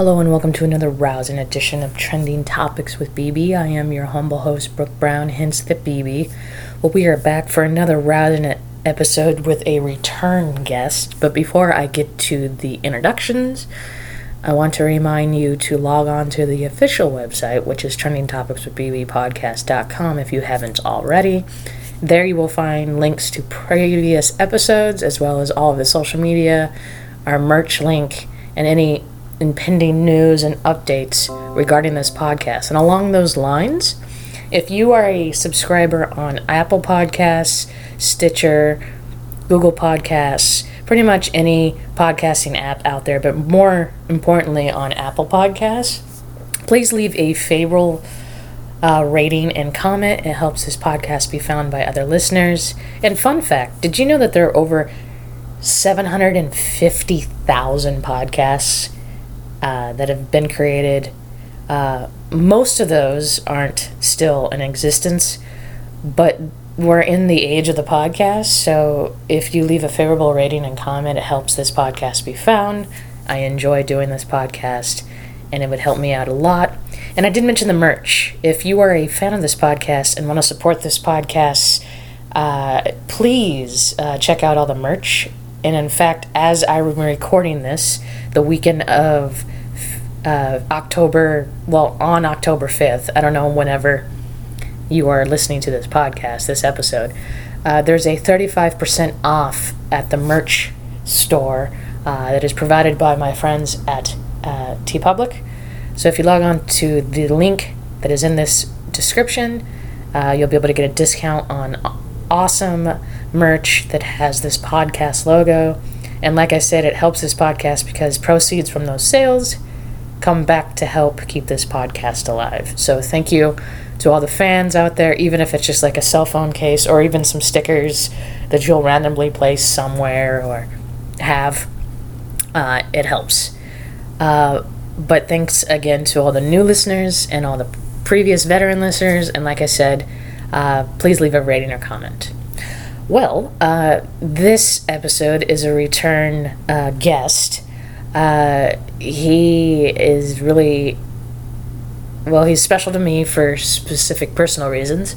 Hello and welcome to another rousing edition of Trending Topics with BB. I am your humble host, Brooke Brown, hence the BB. Well, we are back for another rousing episode with a return guest. But before I get to the introductions, I want to remind you to log on to the official website, which is trendingtopicswithbbpodcast.com if you haven't already. There you will find links to previous episodes as well as all of the social media, our merch link, and any impending news and updates regarding this podcast. And along those lines, if you are a subscriber on Apple Podcasts, Stitcher, Google Podcasts, pretty much any podcasting app out there, but more importantly on Apple Podcasts, please leave a favorable uh, rating and comment. It helps this podcast be found by other listeners. And fun fact did you know that there are over 750,000 podcasts uh, that have been created? Uh, most of those aren't still in existence, but we're in the age of the podcast. So if you leave a favorable rating and comment, it helps this podcast be found. I enjoy doing this podcast, and it would help me out a lot. And I did mention the merch. If you are a fan of this podcast and want to support this podcast, uh, please uh, check out all the merch. And in fact, as I'm recording this, the weekend of uh, October, well, on October 5th, I don't know whenever you are listening to this podcast, this episode, uh, there's a 35% off at the merch store uh, that is provided by my friends at uh, TeePublic. So if you log on to the link that is in this description, uh, you'll be able to get a discount on awesome merch that has this podcast logo. And like I said, it helps this podcast because proceeds from those sales come back to help keep this podcast alive. So thank you to all the fans out there, even if it's just like a cell phone case or even some stickers that you'll randomly place somewhere or have. Uh, it helps. Uh, but thanks again to all the new listeners and all the previous veteran listeners. And like I said, uh, please leave a rating or comment. Well, uh, this episode is a return uh, guest. Uh, he is really well, he's special to me for specific personal reasons.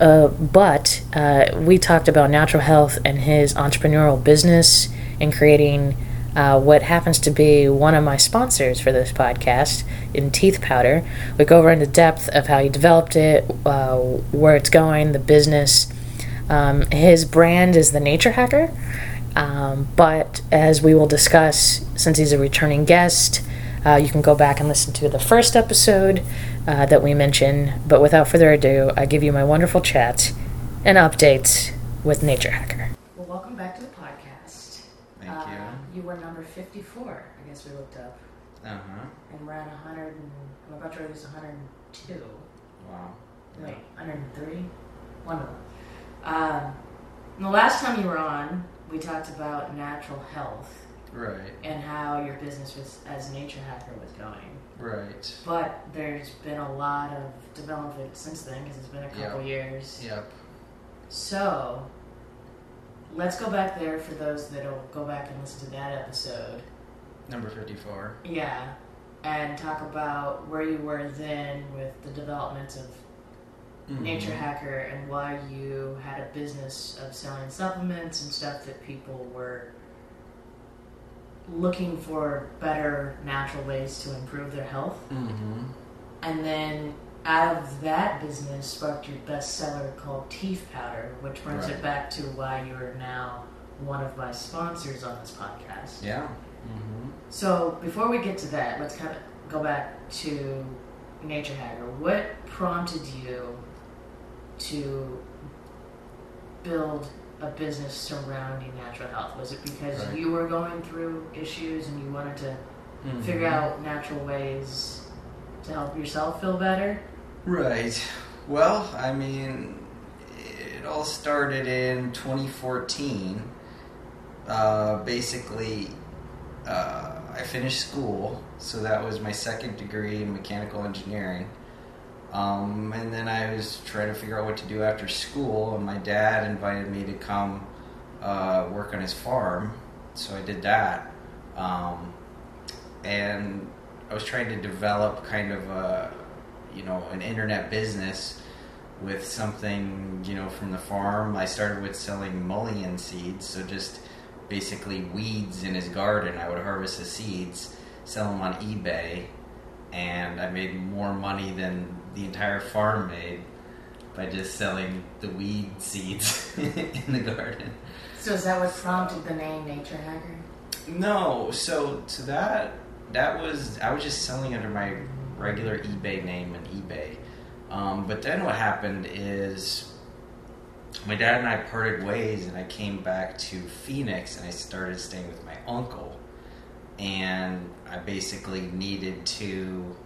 Uh, but uh, we talked about natural health and his entrepreneurial business and creating uh, what happens to be one of my sponsors for this podcast in Teeth Powder. We go over into depth of how he developed it, uh, where it's going, the business. Um, his brand is the Nature Hacker. Um, but as we will discuss, since he's a returning guest, uh, you can go back and listen to the first episode uh, that we mentioned. But without further ado, I give you my wonderful chat and updates with Nature Hacker. Well, welcome back to the podcast. Thank Uh, you. You were number 54, I guess we looked up. Uh huh. And we're at 100, and I'm about to release 102. Wow. Wait, 103? One of them. Um, the last time you were on, we talked about natural health Right. and how your business was, as Nature Hacker was going. Right. But there's been a lot of development since then because it's been a couple Yeah. years. Yep. So let's go back there for those that'll go back and listen to that episode. Number fifty-four. Yeah. And talk about where you were then with the developments of Mhm. Nature Hacker and why you had a business of selling supplements and stuff that people were looking for better natural ways to improve their health. Mhm. And then out of that business sparked your bestseller called Teeth Powder, which brings Right. it back to why you are now one of my sponsors on this podcast. Yeah. Mhm. So before we get to that, let's kind of go back to Nature Hacker. What prompted you to build a business surrounding natural health? Was it because Right. you were going through issues and you wanted to Mhm. figure out natural ways to help yourself feel better? Right. Well, I mean, it all started in 2014. Uh, basically, uh, I finished school, so that was my second degree in mechanical engineering. Um, and then I was trying to figure out what to do after school, and my dad invited me to come uh, work on his farm, so I did that. Um, and I was trying to develop kind of a, you know, an internet business with something, you know, from the farm. I started with selling mullein seeds, so just basically weeds in his garden. I would harvest the seeds, sell them on eBay, and I made more money than the entire farm made by just selling the weed seeds in the garden. So is that what prompted the name Nature Hacker? No, so to that that was I was just selling under my regular eBay name and eBay. Um, but then what happened is my dad and I parted ways, and I came back to Phoenix, and I started staying with my uncle, and I basically needed to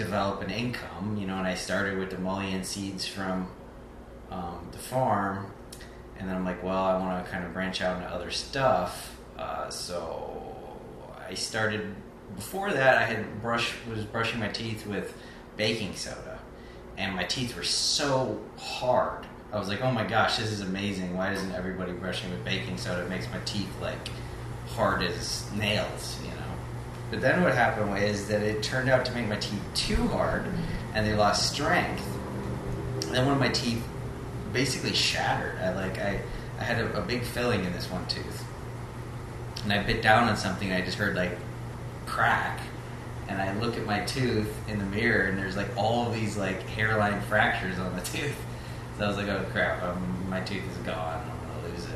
develop an income, you know, and I started with the mullein seeds from um, the farm, and then I'm like, well, I want to kind of branch out into other stuff, uh, so I started. Before that, I had brush was brushing my teeth with baking soda, and my teeth were so hard. I was like, oh my gosh, this is amazing. Why isn't everybody brushing with baking soda? It makes my teeth like hard as nails, you know. But then what happened was that it turned out to make my teeth too hard, and they lost strength. And then one of my teeth basically shattered. I like I, I had a, a big filling in this one tooth, and I bit down on something. And I just heard like crack, and I look at my tooth in the mirror, and there's like all these like hairline fractures on the tooth. So I was like, oh crap, um, my tooth is gone. I'm gonna lose it.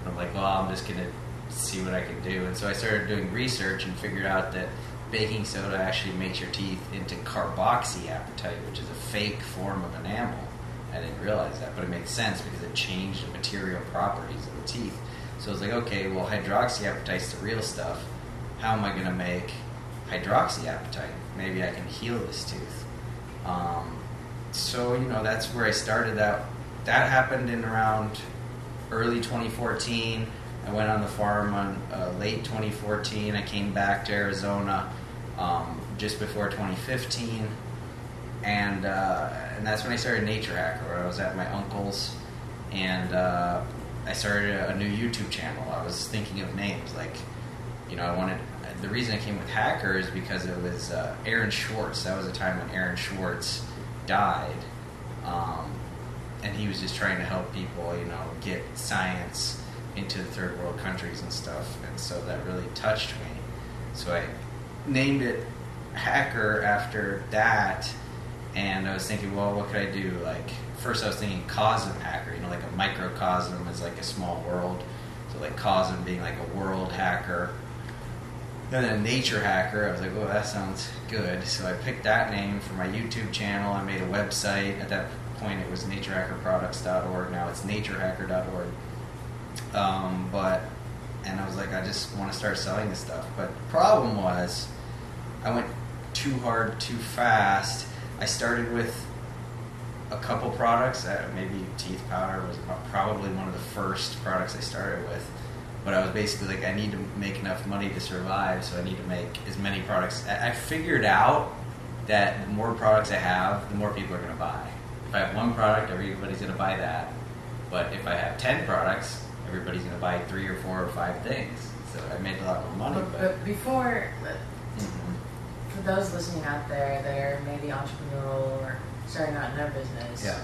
And I'm like, well, I'm just gonna see what I can do. And so I started doing research and figured out that baking soda actually makes your teeth into carboxyapatite, which is a fake form of enamel. I didn't realize that, but it makes sense because it changed the material properties of the teeth. So I was like, okay, well, hydroxyapatite's the real stuff. How am I going to make hydroxyapatite? Maybe I can heal this tooth. Um, so you know, that's where I started. That that happened in around early 2014. I went on the farm on uh, late 2014. I came back to Arizona um, just before 2015, and uh, and that's when I started Nature Hacker. Where I was at my uncle's, and uh, I started a, new YouTube channel. I was thinking of names like, you know, I wanted. The reason I came with Hacker is because it was uh, Aaron Swartz. That was a time when Aaron Swartz died, um, and he was just trying to help people, you know, get science into third world countries and stuff, and so that really touched me. So I named it Hacker after that, and I was thinking, well, what could I do? Like, first I was thinking Cosm Hacker, you know, like a microcosm is like a small world, so like Cosm being like a world hacker. And then Nature Hacker, I was like, oh, that sounds good. So I picked that name for my YouTube channel. I made a website. At that point, it was naturehackerproducts.org. Now it's naturehacker.org. Um, but and I was like, I just want to start selling this stuff. But the problem was, I went too hard, too fast. I started with a couple products. Maybe teeth powder was probably one of the first products I started with. But I was basically like, I need to make enough money to survive, so I need to make as many products. I figured out that the more products I have, the more people are going to buy. If I have one product, everybody's going to buy that. But if I have 10 products, everybody's going to buy three or four or five things. So I made a lot more money. But, But, but before, Mhm. for those listening out there, they're maybe entrepreneurial or starting out in their business. yeah,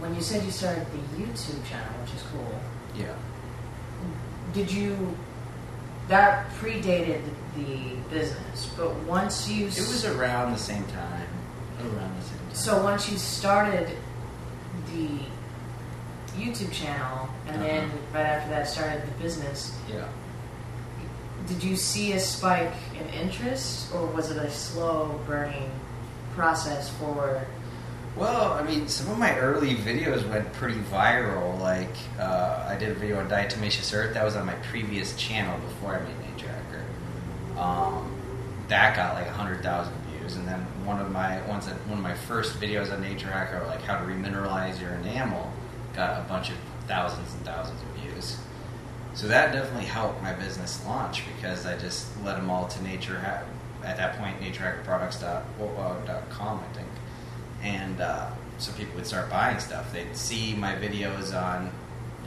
When you said you started the YouTube channel, which is cool, yeah. did you? That predated the business, but once you It was around the same time. Around the same time. So once you started the YouTube channel, and then Uh-huh. right after that started the business, yeah. did you see a spike in interest, or was it a slow burning process for? Well, I mean, some of my early videos went pretty viral. Like, uh, I did a video on diatomaceous earth. That was on my previous channel before I made Nature Hacker. Um, that got like hundred thousand views, and then one of my ones that one of my first videos on Nature Hacker, like how to remineralize your enamel, got a bunch of thousands and thousands of views. So that definitely helped my business launch because I just led them all to Nature. At that point, naturehackerproducts.com, I think and uh, so people would start buying stuff. They'd see my videos on,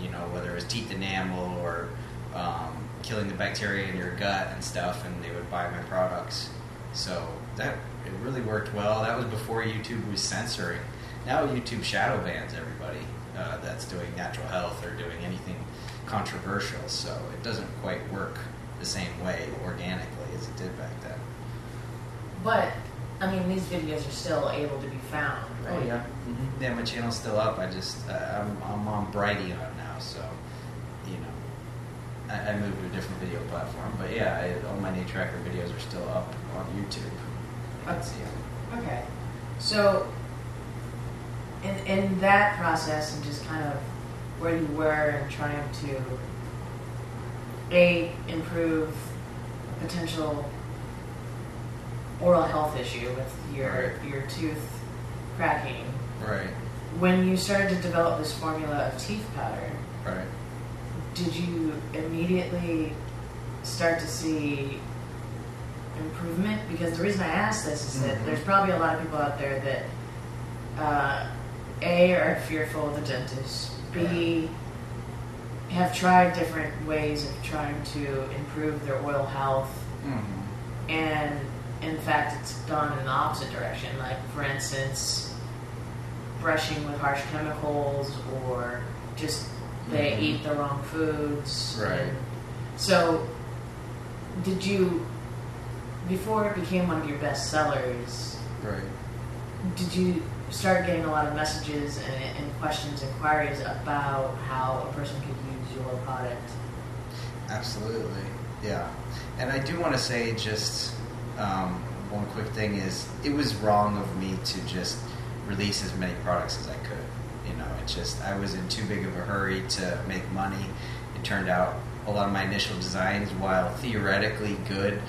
you know, whether it was teeth enamel or um, killing the bacteria in your gut and stuff, and they would buy my products. So that it really worked well. That was before YouTube was censoring. Now YouTube shadow bans everybody uh, that's doing natural health or doing anything controversial. So it doesn't quite work the same way organically as it did back then. But I mean, these videos are still able to be found, right? Oh yeah. Mm-hmm. Yeah, my channel's still up. I just uh, I'm I'm on Brighteon now, so you know I, I moved to a different video platform. But yeah, I, all my Nature Hacker videos are still up on YouTube. You can see 'em. Okay. So, in in that process, and just kind of where you were and trying to a improve potential oral health issue with your Right. your tooth cracking. Right. When you started to develop this formula of teeth powder, Right. did you immediately start to see improvement? Because the reason I ask this is that Mhm. there's probably a lot of people out there that uh, a are fearful of the dentist, b have tried different ways of trying to improve their oral health, Mm-hmm. and in fact, it's gone in the opposite direction. Like, for instance, brushing with harsh chemicals, or just they Mhm. eat the wrong foods. Right. And so, did you, before it became one of your best sellers, Right. did you start getting a lot of messages and, and questions, inquiries about how a person could use your product? Absolutely, yeah. And I do want to say just um, one quick thing is it was wrong of me to just release as many products as I could. You know, it just I was in too big of a hurry to make money. It turned out a lot of my initial designs, while theoretically good,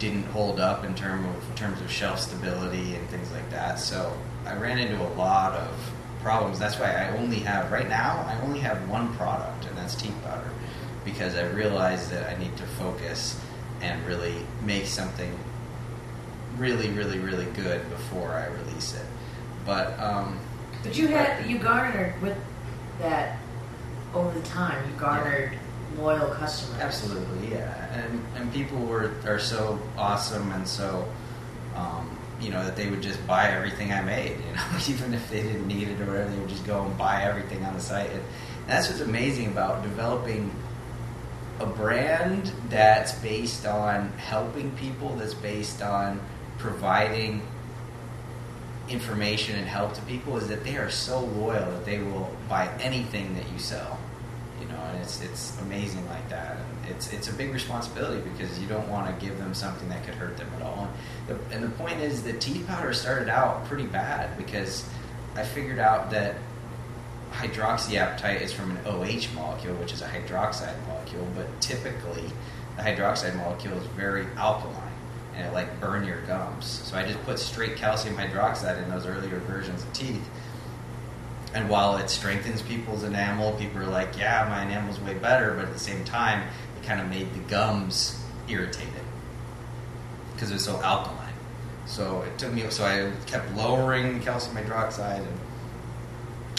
didn't hold up in term of in terms of shelf stability and things like that. So I ran into a lot of problems. That's why I only have right now. I only have one product, and that's teeth powder, because I realized that I need to focus and really make something really, really, really good before I release it. But um, But you had you garnered with that over the time. You garnered loyal customers. Absolutely, yeah, and and people were are so awesome and so, um, you know, that they would just buy everything I made. You know, even if they didn't need it or whatever, they would just go and buy everything on the site. And that's what's amazing about developing a brand that's based on helping people. That's based on providing information and help to people. Is that they are so loyal that they will buy anything that you sell it's it's amazing like that. And it's it's a big responsibility because you don't want to give them something that could hurt them at all. And the, and the point is the teeth powder started out pretty bad because I figured out that hydroxyapatite is from an OH molecule, which is a hydroxide molecule, but typically the hydroxide molecule is very alkaline and it like burn your gums. So I just put straight calcium hydroxide in those earlier versions of teeth and while it strengthens people's enamel, people are like, yeah, my enamel's way better, but at the same time, it kind of made the gums irritated because it was so alkaline. So it took me, so I kept lowering calcium hydroxide. And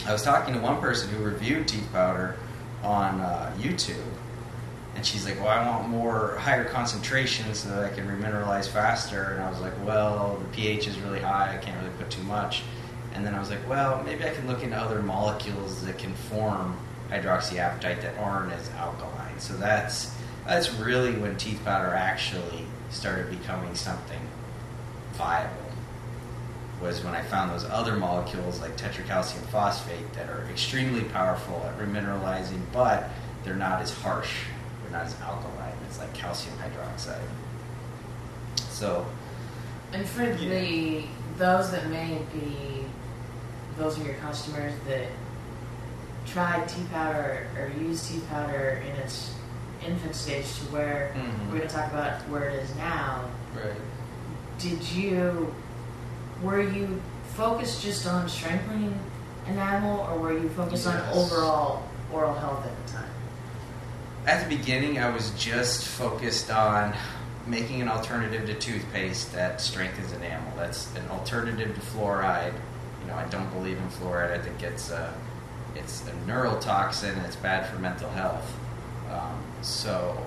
I was talking to one person who reviewed teeth powder on uh, YouTube, and she's like, well, I want more, higher concentration so that I can remineralize faster. And I was like, well, the pH is really high, I can't really put too much. And then I was like, well, maybe I can look into other molecules that can form hydroxyapatite that aren't as alkaline. So that's that's really when teeth powder actually started becoming something viable. Was when I found those other molecules like tetracalcium phosphate that are extremely powerful at remineralizing, but they're not as harsh. They're not as alkaline. It's like calcium hydroxide. So And for the those that may be those are your customers that tried teeth powder or used teeth powder in its infant stage to where Mhm. we're going to talk about where it is now. right. Did you were you focused just on strengthening enamel or were you focused on overall oral health at the time? At the beginning, I was just focused on making an alternative to toothpaste that strengthens enamel. That's an alternative to fluoride. Know, I don't believe in fluoride. I think it's a, it's a neurotoxin. It's bad for mental health. Um, so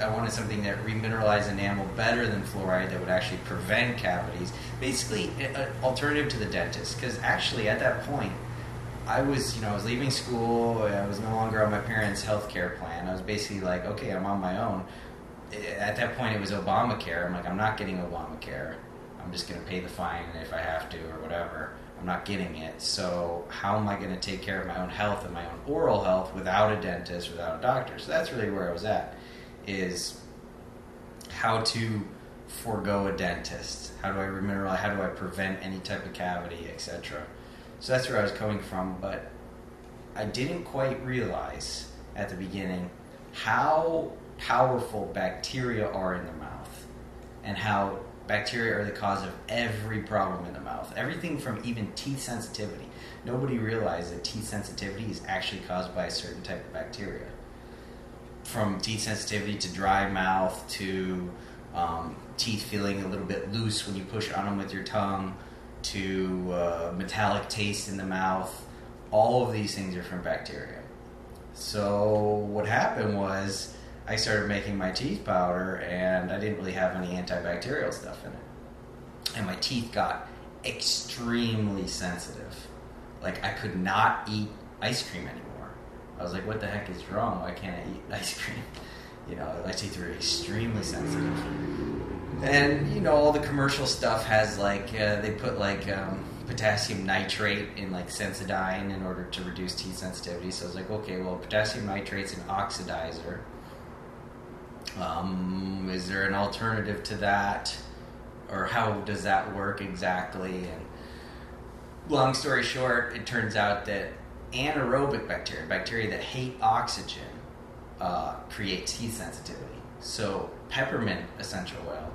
I wanted something that remineralized enamel better than fluoride that would actually prevent cavities. Basically, an alternative to the dentist. Because actually, at that point, I was, you know, I was leaving school. I was no longer on my parents' health care plan. I was basically like, okay, I'm on my own. At that point, it was Obamacare. I'm like, I'm not getting Obamacare. I'm just going to pay the fine if I have to or whatever. I'm not getting it. So how am I going to take care of my own health and my own oral health without a dentist, without a doctor? So that's really where I was at. Is how to forego a dentist. How do I remineralize? How do I prevent any type of cavity, etc. So that's where I was coming from, but I didn't quite realize at the beginning how powerful bacteria are in the mouth and how bacteria are the cause of every problem in the mouth. Everything from even teeth sensitivity. Nobody realized that teeth sensitivity is actually caused by a certain type of bacteria. From teeth sensitivity to dry mouth to um, teeth feeling a little bit loose when you push on them with your tongue to uh, metallic taste in the mouth. All of these things are from bacteria. So what happened was I started making my teeth powder, and I didn't really have any antibacterial stuff in it, and my teeth got extremely sensitive. Like I could not eat ice cream anymore. I was like, "What the heck is wrong? Why can't I eat ice cream?" You know, my teeth were extremely sensitive and you know all the commercial stuff has like uh, they put like um, potassium nitrate in like Sensodyne in order to reduce teeth sensitivity. So I was like, okay, well, potassium nitrate's an oxidizer. Um, is there an alternative to that, or how does that work exactly? And long story short, it turns out that anaerobic bacteria, bacteria that hate oxygen, uh, create teeth sensitivity. So peppermint essential oil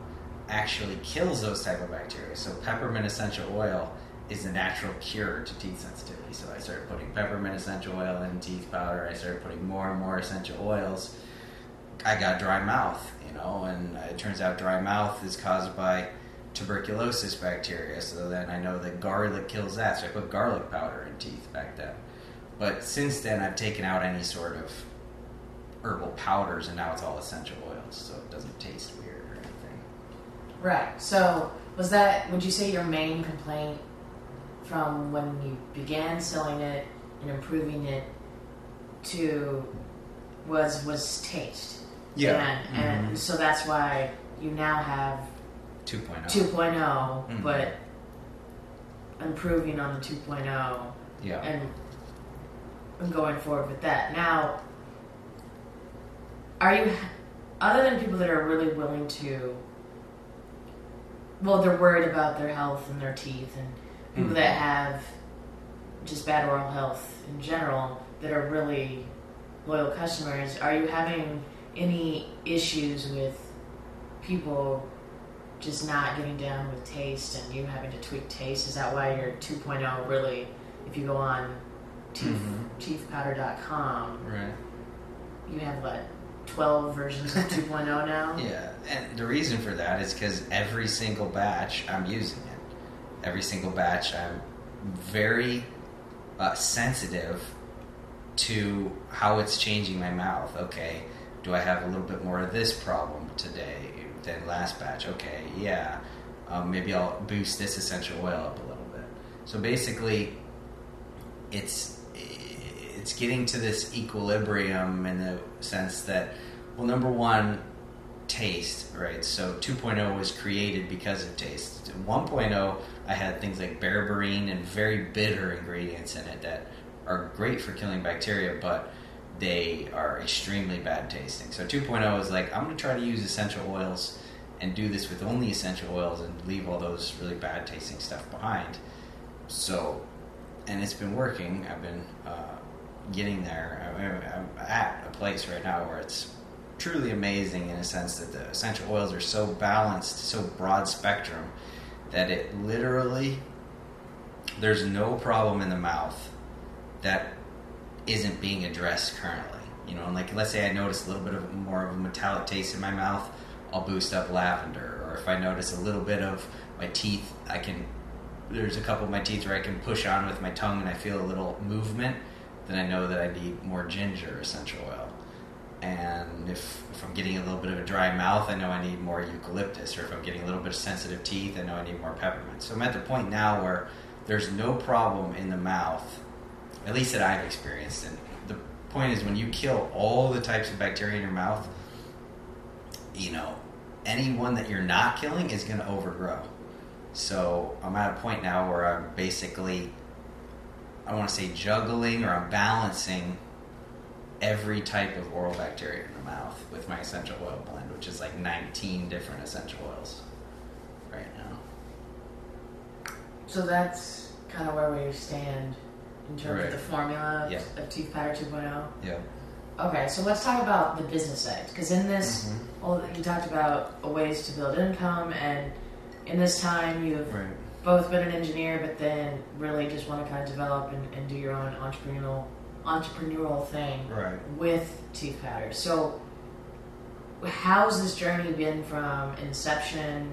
actually kills those type of bacteria. So peppermint essential oil is a natural cure to teeth sensitivity. So I started putting peppermint essential oil in teeth powder. I started putting more and more essential oils. I got dry mouth, you know, and it turns out dry mouth is caused by tuberculosis bacteria. So then I know that garlic kills that. So I put garlic powder in teeth back then. But since then, I've taken out any sort of herbal powders, and now it's all essential oils, so it doesn't taste weird. Or anything. Right. So, was that, would you say, your main complaint from when you began selling it and improving it to was was taste? Yeah. And, Mhm. and so that's why you now have 2.0. 2.0, Mhm. but improving on the 2.0 Yeah. and, and going forward with that. Now, are you, other than people that are really willing to, well, they're worried about their health and their teeth, and people Mhm. that have just bad oral health in general that are really loyal customers, are you having any issues with people just not getting down with taste and you having to tweak taste? Is that why your 2.0 really, if you go on teeth, Mhm. teethpowder.com, Right. you have what, 12 versions of 2.0 now? Yeah, and the reason for that is because every single batch I'm using it. Every single batch I'm very uh, sensitive to how it's changing my mouth. Okay, do I have a little bit more of this problem today than last batch? Okay, yeah. Um, maybe I'll boost this essential oil up a little bit. So basically, it's it's getting to this equilibrium in the sense that, well, number one, taste, right? So 2.0 was created because of taste. 1.0, I had things like berberine and very bitter ingredients in it that are great for killing bacteria, but they are extremely bad tasting. So 2.0 is like, I'm going to try to use essential oils and do this with only essential oils and leave all those really bad tasting stuff behind. So, and it's been working. I've been uh, getting there. I'm, I'm at a place right now where it's truly amazing in a sense that the essential oils are so balanced, so broad spectrum that it literally there's no problem in the mouth that isn't being addressed currently. You know, and like let's say I notice a little bit of more of a metallic taste in my mouth, I'll boost up lavender. Or if I notice a little bit of my teeth, I can there's a couple of my teeth where I can push on with my tongue and I feel a little movement, then I know that I need more ginger essential oil. And if, if I'm getting a little bit of a dry mouth, I know I need more eucalyptus. Or if I'm getting a little bit of sensitive teeth, I know I need more peppermint. So I'm at the point now where there's no problem in the mouth, at least that I've experienced. And the point is, when you kill all the types of bacteria in your mouth, you know, any one that you're not killing is going to overgrow. So I'm at a point now where I'm basically, I want to say juggling or I'm balancing every type of oral bacteria in the mouth with my essential oil blend, which is like 19 different essential oils right now. So that's kind of where we stand in terms Right. of the formula of, Yeah. of Teeth Powder 2.0. Yeah. Okay, so let's talk about the business side because in this, Mhm. well, you talked about ways to build income, and in this time you've Right. both been an engineer, but then really just want to kind of develop and, and do your own entrepreneurial entrepreneurial thing Right. with teeth powder. So, how's this journey been from inception,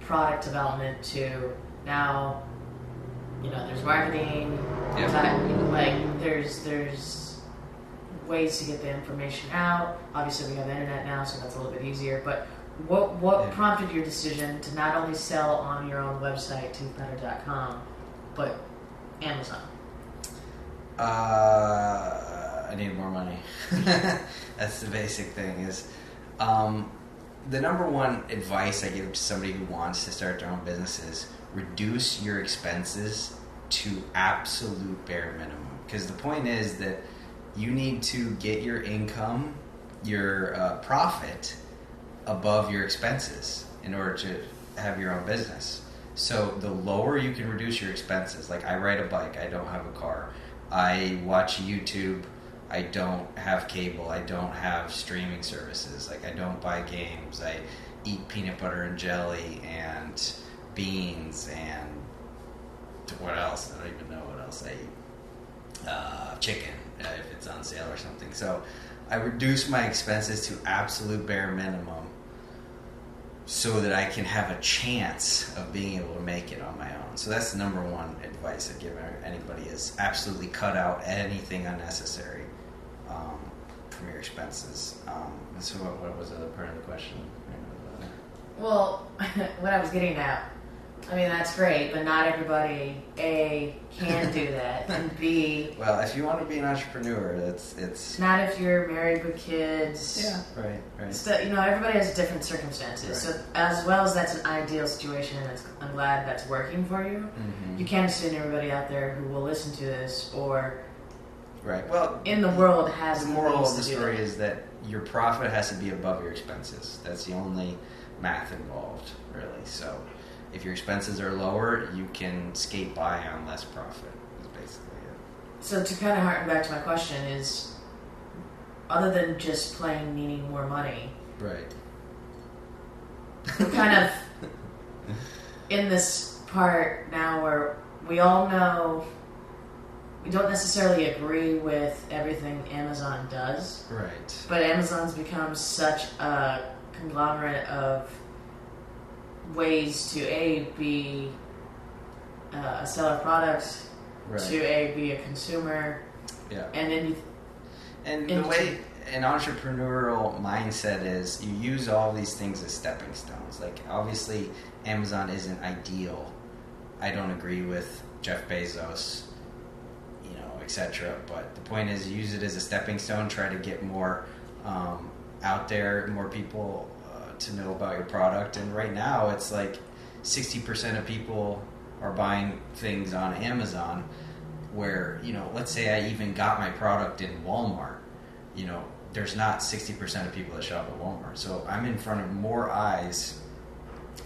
product development to now? You know, there's marketing. Yeah. that- you know, like there's there's ways to get the information out. Obviously, we have the internet now, so that's a little bit easier. But what what Yeah. prompted your decision to not only sell on your own website, toothpowder.com, but Amazon? Uh, I need more money. That's the basic thing. Is um, the number one advice I give to somebody who wants to start their own business is reduce your expenses to absolute bare minimum. Because the point is that you need to get your income, your uh, profit above your expenses in order to have your own business. So the lower you can reduce your expenses, like I ride a bike, I don't have a car. I watch YouTube, I don't have cable, I don't have streaming services, like I don't buy games, I eat peanut butter and jelly and beans and what else? I don't even know what else I eat. Uh, chicken, uh, if it's on sale or something. So I reduce my expenses to absolute bare minimum so that I can have a chance of being able to make it on my own. So that's the number one advice I'd give anybody is absolutely cut out anything unnecessary um, from your expenses. Um, so what, what was the other part of the question? Well, what I was getting at, I mean, that's great, but not everybody, A, can do that, and B, Well, if you want to be an entrepreneur, that's it's not if you're married with kids. yeah, right, right. So, you know, everybody has different circumstances. Right. So, as well as that's an ideal situation, and it's, I'm glad that's working for you. Mhm. You can't assume everybody out there who will listen to this or Right. Well, in the world has the moral of the story that. is that your profit has to be above your expenses. That's the only math involved, really. So, if your expenses are lower, you can skate by on less profit. Is basically it. So to kind of harken back to my question is, other than just playing needing more money, Right. we're kind of in this part now where we all know we don't necessarily agree with everything Amazon does, Right. but Amazon's become such a conglomerate of ways to a be uh, a seller of products, Right. to a be a consumer, Yeah. and then you And the way an entrepreneurial mindset is, you use all these things as stepping stones. Like, obviously, Amazon isn't ideal. I don't agree with Jeff Bezos, you know, etc. But the point is, use it as a stepping stone. Try to get more um, out there, more people to know about your product. And right now, it's like sixty percent of people are buying things on Amazon. Where you know, let's say I even got my product in Walmart. You know, there's not sixty percent of people that shop at Walmart. So I'm in front of more eyes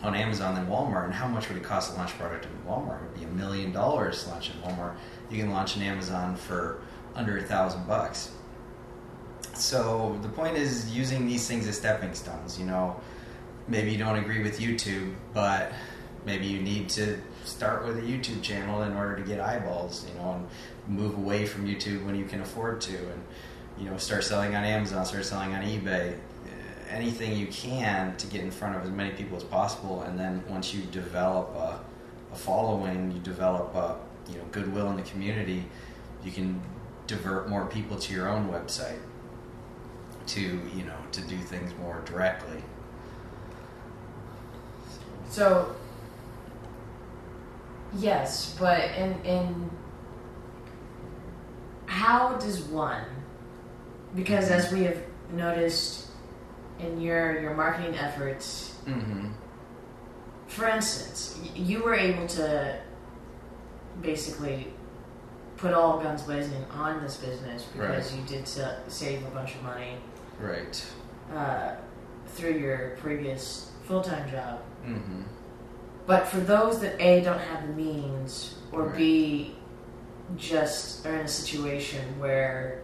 on Amazon than Walmart. And how much would it cost to launch a product in Walmart? It would be a million dollars to launch in Walmart. You can launch in Amazon for under a thousand bucks. So the point is using these things as stepping stones. You know, maybe you don't agree with YouTube, but maybe you need to start with a YouTube channel in order to get eyeballs. You know, and move away from YouTube when you can afford to, and you know, start selling on Amazon, start selling on eBay, uh, anything you can to get in front of as many people as possible. And then once you develop a, a following, you develop a you know goodwill in the community, you can divert more people to your own website to you know to do things more directly. So, yes, but in in how does one? Because as we have noticed in your your marketing efforts, Mm-hmm. for instance, you were able to basically put all guns blazing on this business because you did save a bunch of money Right. uh, through your previous full time job. Mm-hmm. But for those that A don't have the means or Right. B just are in a situation where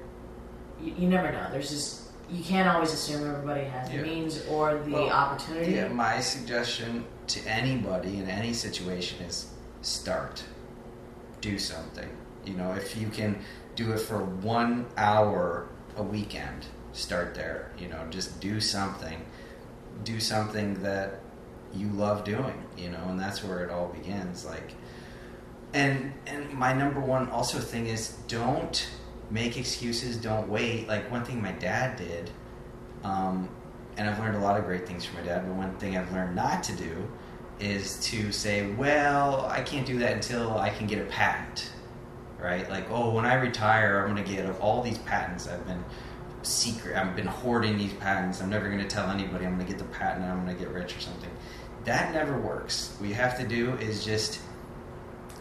you, you never know. There's just you can't always assume everybody has Yeah. the means or the Well, opportunity. Yeah, my suggestion to anybody in any situation is start. Do something. You know, if you can do it for one hour a weekend, start there. You know, just do something. Do something that you love doing, you know, and that's where it all begins. Like and and my number one also thing is don't make excuses, don't wait. Like one thing my dad did um, and I've learned a lot of great things from my dad. But one thing I've learned not to do is to say, "Well, I can't do that until I can get a patent." Right? Like, "Oh, when I retire, I'm to get all these patents. I've been secret. I've been hoarding these patents. I'm never going to tell anybody. I'm going to get the patent. I'm going to get rich or something." That never works. What you have to do is just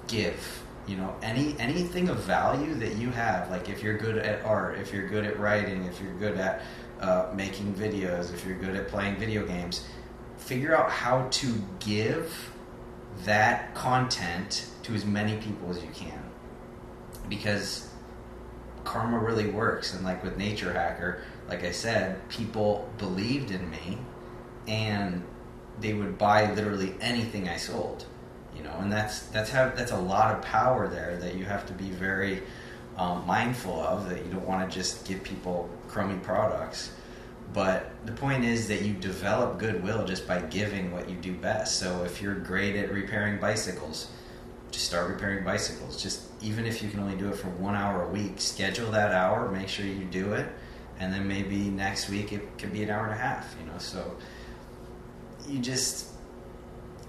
give you know any anything of value that you have like if you're good at art if you're good at writing if you're good at uh, making videos if you're good at playing video games figure out how to give that content to as many people as you can because karma really works. And like with nature hacker like i said people believed in me and they would buy literally anything i sold you know? And that's that's how that's a lot of power there that you have to be very um, mindful of that you don't want to just give people crummy products. But the point is that you develop goodwill just by giving what you do best. So if you're great at repairing bicycles just start repairing bicycles. Just even if you can only do it for one hour a week schedule that hour make sure you do it and then maybe next week it could be an hour and a half you know so you just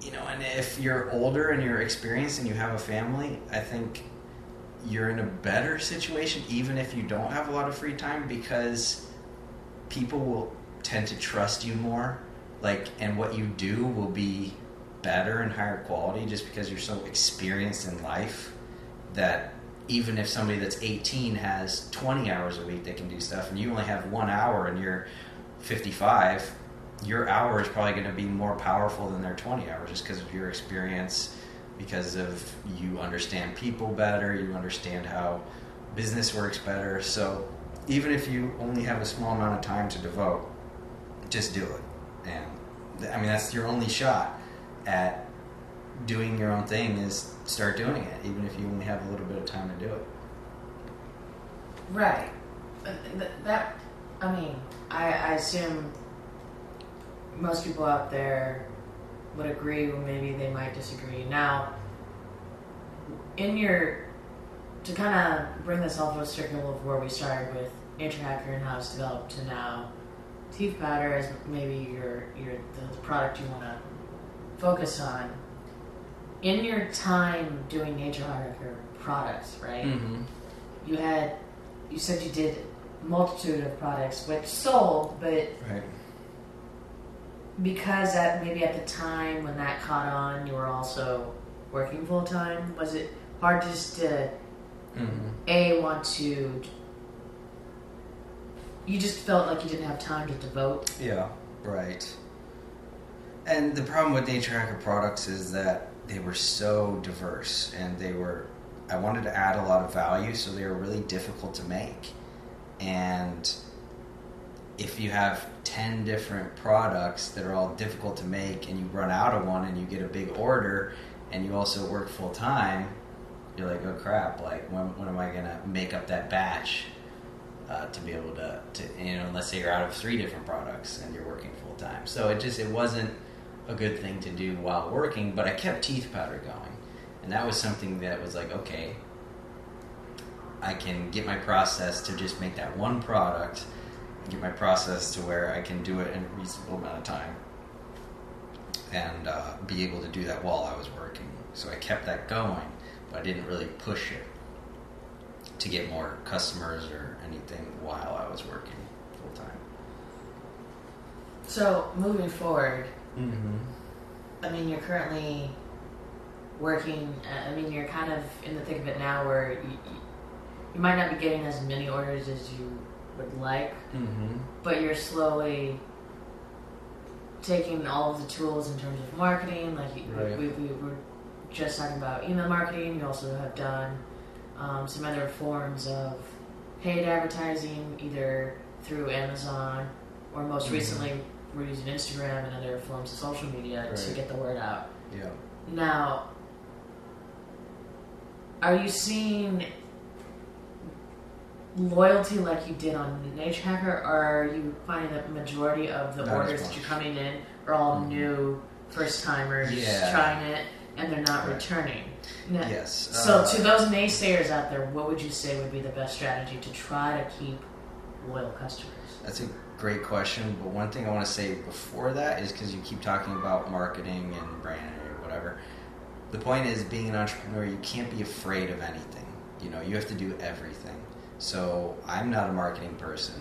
you know, and if you're older and you're experienced and you have a family, I think you're in a better situation, even if you don't have a lot of free time, because people will tend to trust you more. Like, and what you do will be better and higher quality just because you're so experienced in life that even if somebody that's 18 has 20 hours a week they can do stuff and you only have one hour and you're 55 your hour is probably going to be more powerful than their 20 hours just because of your experience because of you understand people better you understand how business works better. So even if you only have a small amount of time to devote just do it. And i mean that's your only shot at doing your own thing is start doing it even if you only have a little bit of time to do it Right. That, I mean, I, I assume most people out there would agree, or maybe they might disagree. Now, in your, to kind of bring this all full circle of where we started with Nature Hacker and how it's developed to now, teeth powder is maybe your, your the product you want to focus on. In your time doing Nature Hacker products, right? mm-hmm. you had you said you did multitude of products which sold but right because at maybe at the time when that caught on you were also working full time was it hard just to mm-hmm. a want to you just felt like you didn't have time to devote Yeah, right. And the problem with Nature Hacker products is that they were so diverse and they were I wanted to add a lot of value so they were really difficult to make. And if you have 10 different products that are all difficult to make and you run out of one and you get a big order and you also work full time, you're like, oh crap, like when, when am I going to make up that batch? uh, to be able to, to, you know, let's say you're out of three different products and you're working full time. So it just, it wasn't a good thing to do while working, but I kept teeth powder going. And that was something that was like, okay, I can get my process to just make that one product get my process to where I can do it in a reasonable amount of time and uh, be able to do that while I was working. So I kept that going, but I didn't really push it to get more customers or anything while I was working full time. So moving forward, Mm-hmm. I mean, you're currently working. uh, I mean, you're kind of in the thick of it now, where you, you, might not be getting as many orders as you would like, Mm-hmm. but you're slowly taking all of the tools in terms of marketing. Like you, Right. we, we were just talking about email marketing. You also have done um, some other forms of paid advertising, either through Amazon or most Mhm. recently we're using Instagram and other forms of social media to get the word out. Yeah. Now, are you seeing loyalty like you did on Nature Hacker, or are you finding that the majority of the Not orders that you're coming in are all Mhm. new first timers Yeah. trying it and they're not Right. returning? Yes. So, uh, to those naysayers out there, what would you say would be the best strategy to try to keep loyal customers? That's a great question, but one thing I want to say before that is because you keep talking about marketing and brand or whatever. The point is, being an entrepreneur, you can't be afraid of anything. You know, you have to do everything. So I'm not a marketing person.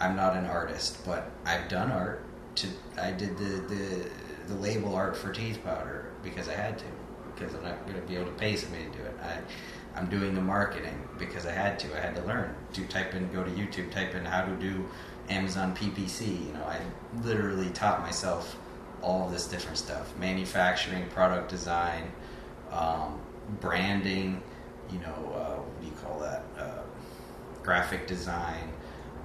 I'm not an artist, but I've done art. To I did the the, the label art for teeth powder because I had to because I'm not going to be able to pay somebody to do it. I I'm doing the marketing because I had to. I had to learn. Do type in, go to YouTube, type in how to do Amazon PPC. You know, I literally taught myself all of this different stuff: manufacturing, product design, um, branding. You know, uh, what do you call that? Uh, graphic design,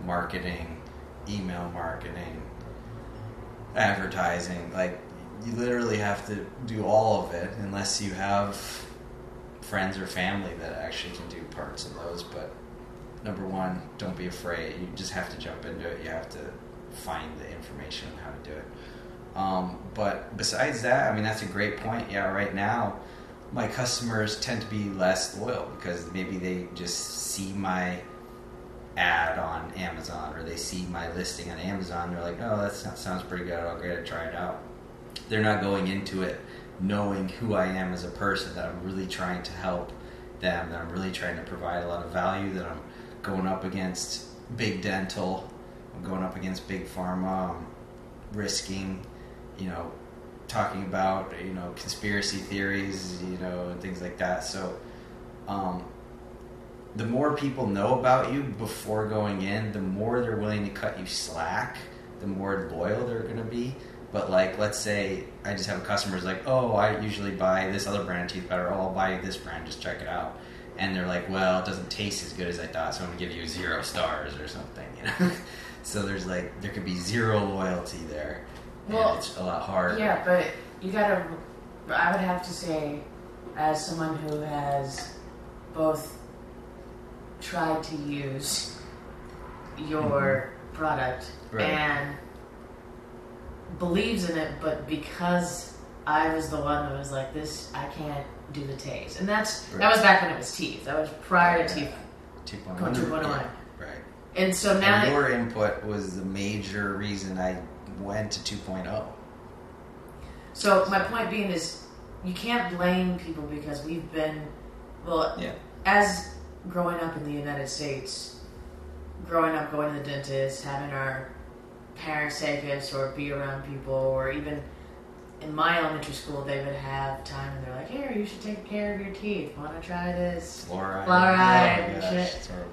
marketing, email marketing, advertising. Like, you literally have to do all of it unless you have friends or family that actually can do parts of those. But number one, don't be afraid. You just have to jump into it. You have to find the information on how to do it. Um, but besides that, I mean, that's a great point. Yeah, right now, my customers tend to be less loyal because maybe they just see my ad on Amazon or they see my listing on Amazon. They're like, oh, that sounds pretty good. I'll get it, try it out. They're not going into it knowing who I am as a person, that I'm really trying to help them, that I'm really trying to provide a lot of value, that I'm going up against big dental, I'm going up against big pharma, I'm risking, you know, talking about, you know, conspiracy theories, you know, and things like that. So, um, the more people know about you before going in, the more they're willing to cut you slack, the more loyal they're going to be. But like, let's say I just have a customer who's like, "Oh, I usually buy this other brand of teeth powder. Oh, I'll buy this brand. Just check it out." And they're like, "Well, it doesn't taste as good as I thought, so I'm gonna give you zero stars or something." You know. so there's like there could be zero loyalty there, Well, it's a lot harder. Yeah, but you gotta. I would have to say, as someone who has both tried to use your product Mm-hmm. Right. and believes in it, but because I was the one that was like, "This, I can't do the taste," and that's that was back when it was teeth. That was prior to Yeah. teeth. 2.1. Going 2.1. Yeah, Right. And so now, And that, your input was the major reason I went to oh. 2.0. so my point being is, you can't blame people because we've been, well, Yeah. as growing up in the United States, growing up going to the dentist, having our parents take us or be around people, or even in my elementary school, they would have time and they're like, "Here, you should take care of your teeth. Want to try this?" Fluoride. Fluoride Oh, gosh, shit. It's horrible.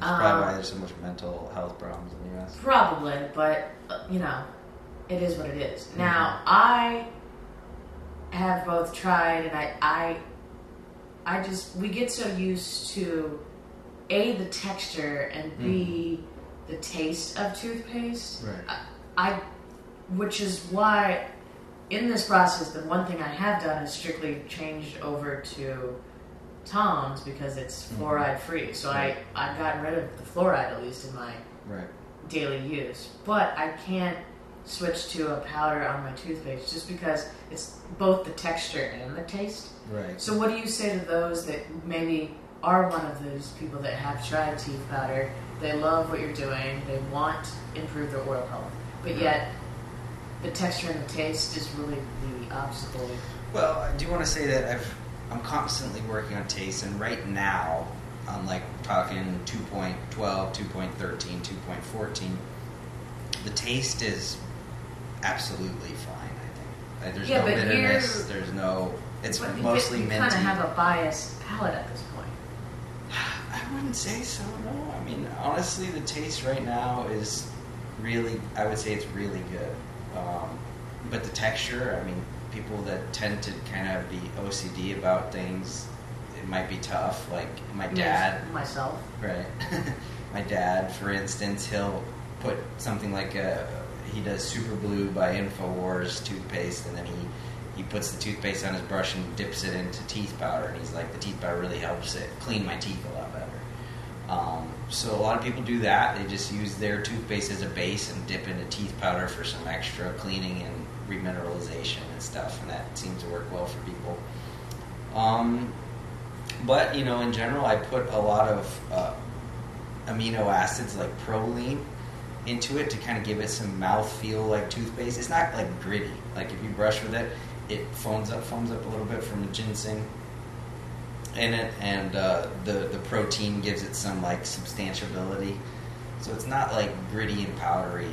That's Um, probably why there's so much mental health problems in the U.S. Probably, but uh, you know, it is what it is. Mm-hmm. Now, I have both tried, and I, I, I just we get so used to a the texture and b the taste of toothpaste. Right. I, which is why in this process, the one thing I have done is strictly changed over to Tom's because it's Mhm. fluoride free. So I I've gotten rid of the fluoride at least in my Right. daily use. But I can't switch to a powder on my toothpaste just because it's both the texture and the taste. Right. So what do you say to those that maybe are one of those people that have tried teeth powder, they love what you're doing, they want to improve their oral health, but yet the texture and the taste is really the obstacle. Well, I do want to say that I've, I'm constantly working on taste, and right now, I'm like talking 2.12, 2.13, 2.14. The taste is absolutely fine. I think there's Yeah, no but bitterness. There's no. It's you mostly you minty. kind of have a biased palate at this point. I wouldn't say so. No, I mean honestly, the taste right now is really. I would say it's really good. Um, but the texture, I mean, people that tend to kind of be OCD about things, it might be tough. Like my dad, myself. right? my dad, for instance, he'll put something like a. He does Super Blue by Infowars toothpaste, and then he he puts the toothpaste on his brush and dips it into teeth powder, and he's like, the teeth powder really helps it clean my teeth a lot. Um, so a lot of people do that. They just use their toothpaste as a base and dip into teeth powder for some extra cleaning and remineralization and stuff, and that seems to work well for people. Um, but you know, in general, I put a lot of uh, amino acids like proline into it to kind of give it some mouth feel like toothpaste. It's not like gritty. Like if you brush with it, it foams up, foams up a little bit from the ginseng in it, and uh, the the protein gives it some like substantiability. So it's not like gritty and powdery.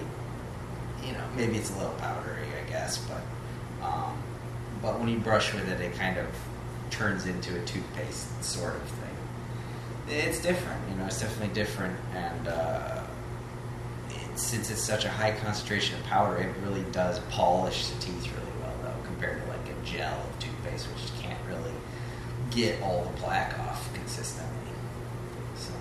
You know, maybe it's a little powdery, I guess, but um, but when you brush with it, it kind of turns into a toothpaste sort of thing. It's different, you know. It's definitely different, and uh, it, since it's such a high concentration of powder, it really does polish the teeth really well, though, compared to like a gel of toothpaste, which get all the plaque off consistently. So,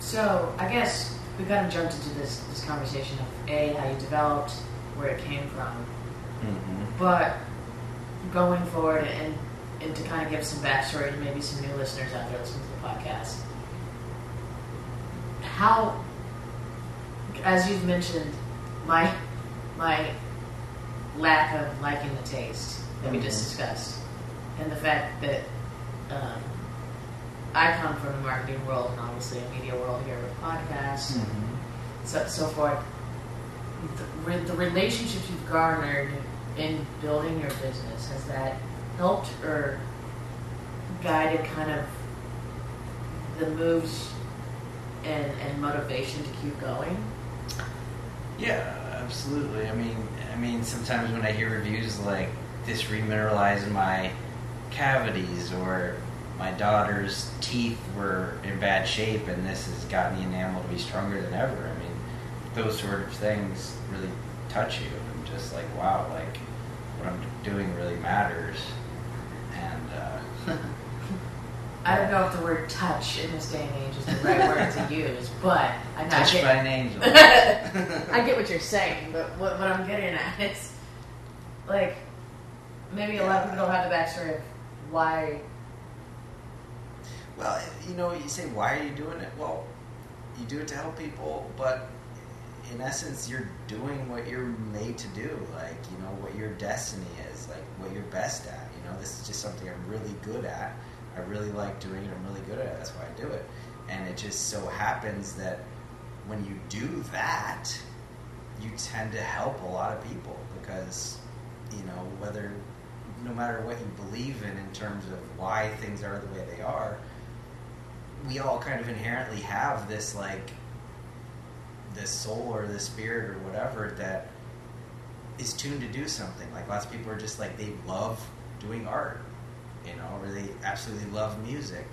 So I guess we kind of jumped into this this conversation of a how you developed, where it came from, mm-hmm. but going forward and and to kind of give some backstory to maybe some new listeners out there listening to the podcast. How, as you've mentioned, my my lack of liking the taste that we just Mhm. discussed, and the fact that um, I come from the marketing world and obviously a media world here with podcasts Mm-hmm. so, so forth. The, re- the relationships you've garnered in building your business has that helped or guided kind of the moves and, and motivation to keep going? Yeah, absolutely. I mean, I mean, sometimes when I hear reviews like this remineralized my cavities or my daughter's teeth were in bad shape and this has gotten the enamel to be stronger than ever. I mean, those sort of things really touch you and just like, wow, like what I'm doing really matters. And uh, I don't know if the word touch in this day and age is the right word to use, but I know I touched get- by an angel. I get what you're saying, but what, what I'm getting at is like maybe a lot of people don't have the backstory of why. Well, you know, you say, why are you doing it? Well, you do it to help people, but in essence, you're doing what you're made to do. Like, you know, what your destiny is, like what you're best at. You know, this is just something I'm really good at. I really like doing it. I'm really good at it. That's why I do it. And it just so happens that when you do that, you tend to help a lot of people because, you know, whether, no matter what you believe in in terms of why things are the way they are, we all kind of inherently have this like this soul or this spirit or whatever that is tuned to do something. Like lots of people are just like they love doing art, you know, or they absolutely love music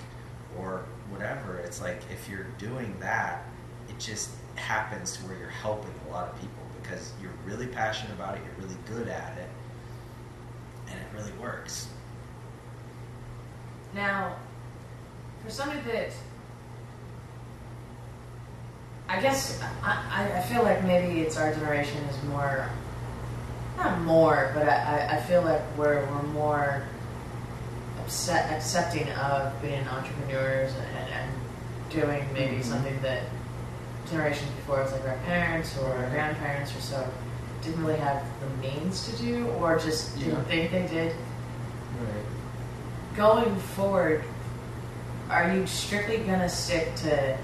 or whatever. It's like if you're doing that, it just happens to where you're helping a lot of people because you're really passionate about it, you're really good at it, really works. Now, for somebody that I guess I, I- feel like maybe it's our generation is more not more, but I, I- feel like we're we're more upset, accepting of being entrepreneurs and, and doing maybe Mhm. something that generations before us, like our parents or our grandparents or so, didn't really have the means to do, or just didn't Yeah. think they did Right. going forward, are you strictly gonna stick to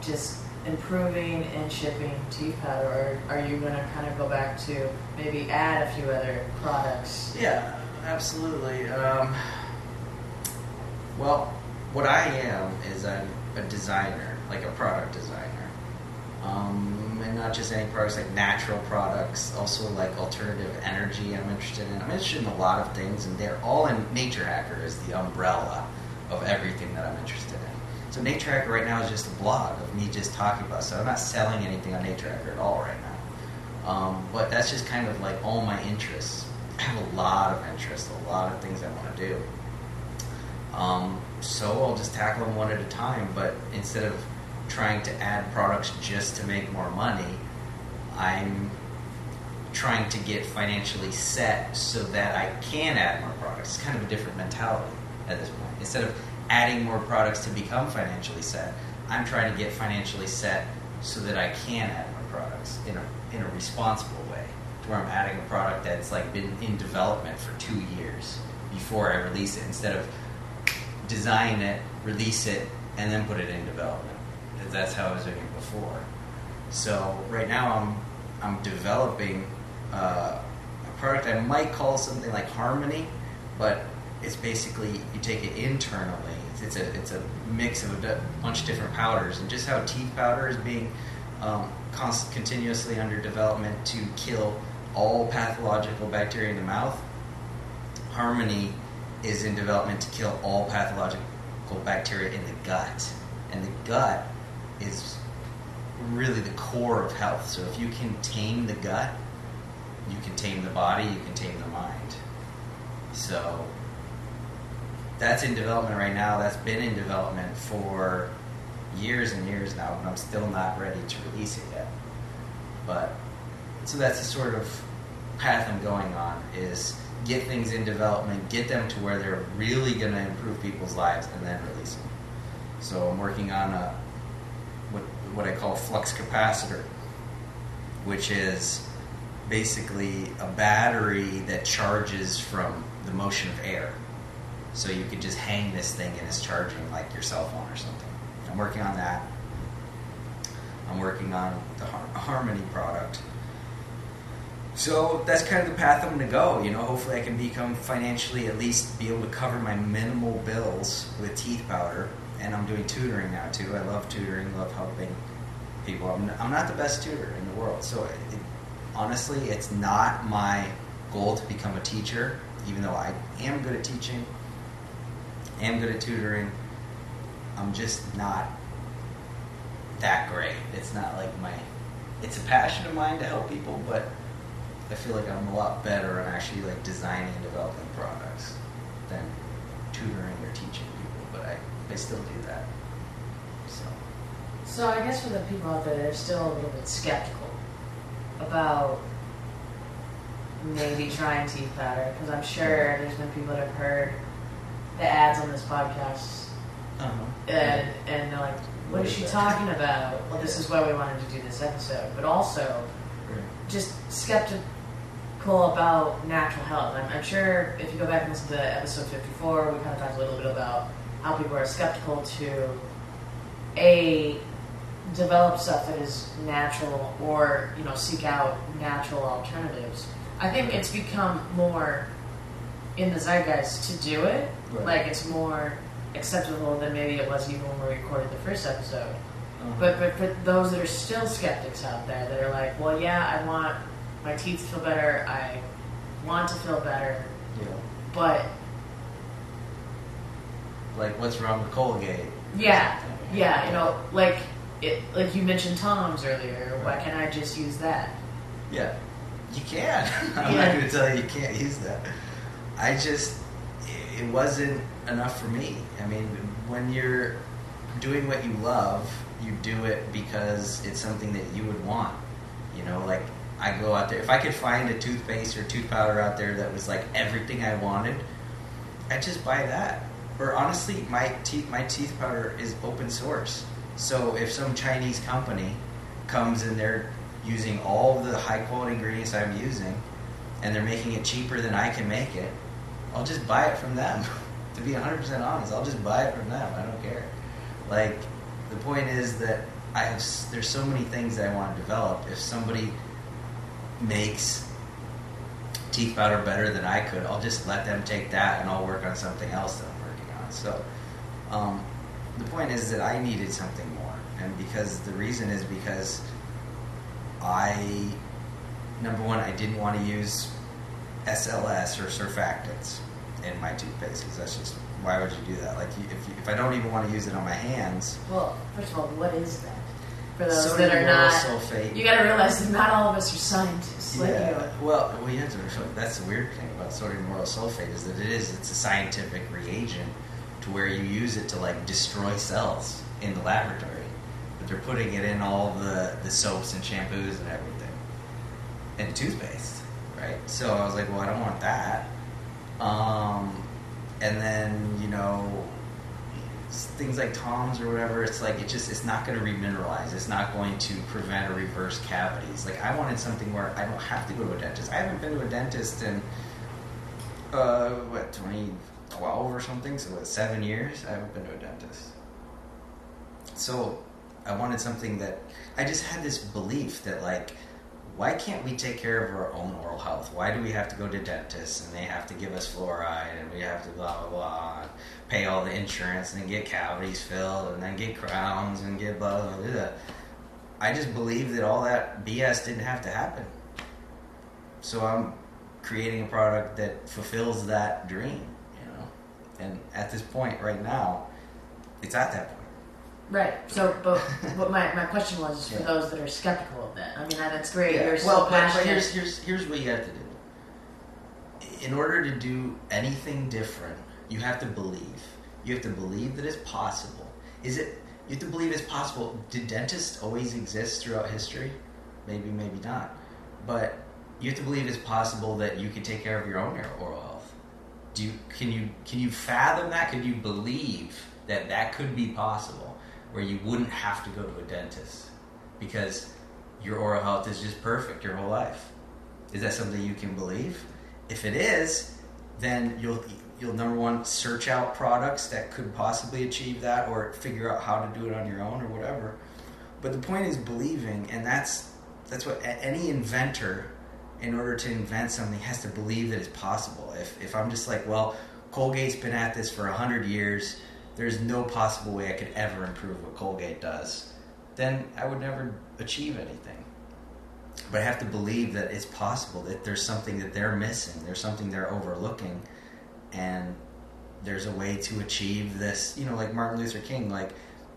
just improving and shipping teeth powder, or are you gonna kind of go back to maybe add a few other products? Yeah, absolutely. Um, well, what I am is I'm a designer, like a product designer. Um, and not just any products, like natural products, also like alternative energy I'm interested in. I'm interested in a lot of things, and they're all in Nature Hacker is the umbrella of everything that I'm interested in. So Nature Hacker right now is just a blog of me just talking about So I'm not selling anything on Nature Hacker at all right now. Um, but that's just kind of like all my interests. I have a lot of interests, a lot of things I want to do. Um, so I'll just tackle them one at a time. But instead of trying to add products just to make more money, I'm trying to get financially set so that I can add more products. It's kind of a different mentality at this point. Instead of adding more products to become financially set, I'm trying to get financially set so that I can add more products in a in a responsible way. Where I'm adding a product that's like been in development for two years before I release it, instead of design it, release it, and then put it in development. Because that's how I was doing it before. So right now I'm I'm developing uh, a product I might call something like Harmony, but it's basically you take it internally. It's, it's a it's a mix of a bunch of different powders, and just how teeth powder is being um, const- continuously under development to kill all pathological bacteria in the mouth. Harmony is in development to kill all pathological bacteria in the gut, and the gut is really the core of health. So if you can tame the gut, you can tame the body, you can tame the mind. So that's in development right now. That's been in development for years and years now, and I'm still not ready to release it yet. But so that's the sort of path I'm going on is get things in development, get them to where they're really going to improve people's lives, and then release them. So I'm working on a what I call a flux capacitor, which is basically a battery that charges from the motion of air. So you could just hang this thing and it's charging like your cell phone or something. I'm working on that. I'm working on the Har- Harmony product. So that's kind of the path I'm going to go. You know, hopefully I can become financially at least be able to cover my minimal bills with teeth powder. And I'm doing tutoring now too. I love tutoring, love helping people. I'm, I'm not the best tutor in the world, so it, it, honestly, it's not my goal to become a teacher. Even though I am good at teaching, am good at tutoring, I'm just not that great. It's not like my. It's a passion of mine to help people, but I feel like I'm a lot better on actually like designing and developing products than tutoring or teaching people. But I, I still do that. So So I guess for the people out there that are still a little bit skeptical about maybe trying teeth powder, because I'm sure there's been people that have heard the ads on this podcast uh-huh. and, and they're like, what What is is she that? talking about? Well, this is why we wanted to do this episode. But also, just skeptical about natural health. I'm, I'm sure if you go back and listen to episode 54, we kind of talked a little bit about how people are skeptical to a develop stuff that is natural or you know seek out natural alternatives. I think it's become more in the zeitgeist to do it. Right. Like it's more acceptable than maybe it was even when we recorded the first episode. Uh-huh. But but for those that are still skeptics out there that are like, well, yeah, I want my teeth to feel better. I want to feel better, know, but like what's wrong with Colgate? yeah, yeah, you know, like it, like you mentioned Tom's earlier. Why can't I just use that? Yeah, you can. I'm Yeah. not going to tell you you can't use that. I just, it wasn't enough for me. I mean, when you're doing what you love, you do it because it's something that you would want. You know, like I go out there. If I could find a toothpaste or tooth powder out there that was like everything I wanted, I'd just buy that. Or honestly, my teeth my teeth powder is open source. So if some Chinese company comes and they're using all the high quality ingredients I'm using, and they're making it cheaper than I can make it, I'll just buy it from them. To be 100% honest, I'll just buy it from them. I don't care. Like, the point is that I have there's so many things that I want to develop. If somebody makes teeth powder better than I could, I'll just let them take that and I'll work on something else that I'm working on. So, um, the point is that I needed something more, and because the reason is because I, number one, I didn't want to use SLS or surfactants in my toothpastes. That's just why would you do that? Like, you, if you, if I don't even want to use it on my hands, Well, first of all, what is that? For those sodium that are not, sulfate. you got to realize that not all of us are scientists. Like yeah. you. Well, well, you have to. That's the weird thing about sodium lauryl sulfate is that it is. It's a scientific reagent to where you use it to like destroy cells in the laboratory, but they're putting it in all the the soaps and shampoos and everything, and toothpaste, right? So I was like, well, I don't want that. Um, and then you know things like Tom's or whatever, it's like it just it's not going to remineralize. It's not going to prevent or reverse cavities. Like I wanted something where I don't have to go to a dentist. I haven't been to a dentist in uh what 2012 or something. So what, seven years? I haven't been to a dentist. So I wanted something that I just had this belief that like why can't we take care of our own oral health? Why do we have to go to dentists and they have to give us fluoride and we have to blah blah blah, pay all the insurance and then get cavities filled and then get crowns and get blah blah blah. I just believe that all that BS didn't have to happen. So I'm creating a product that fulfills that dream. And at this point right now, it's at that point. Right. So, but what my, my question was for Yeah. those that are skeptical of that. I mean, that's great. Yeah. You're so well, but, but here's here's here's what you have to do. In order to do anything different, you have to believe. You have to believe that it's possible. Is it? You have to believe it's possible. Did dentists always exist throughout history? Maybe, maybe not. But you have to believe it's possible that you could take care of your own oral health. Do you? Can you? Can you fathom that? Can you believe that that could be possible, where you wouldn't have to go to a dentist because your oral health is just perfect your whole life. Is that something you can believe? If it is, then you'll you'll number one search out products that could possibly achieve that, or figure out how to do it on your own, or whatever. But the point is believing, and that's that's what any inventor, in order to invent something, has to believe that it's possible. If if I'm just like, well, Colgate's been at this for a hundred years, there's no possible way I could ever improve what Colgate does, then I would never achieve anything. But I have to believe that it's possible that there's something that they're missing, there's something they're overlooking, and there's a way to achieve this. You know, like Martin Luther King, like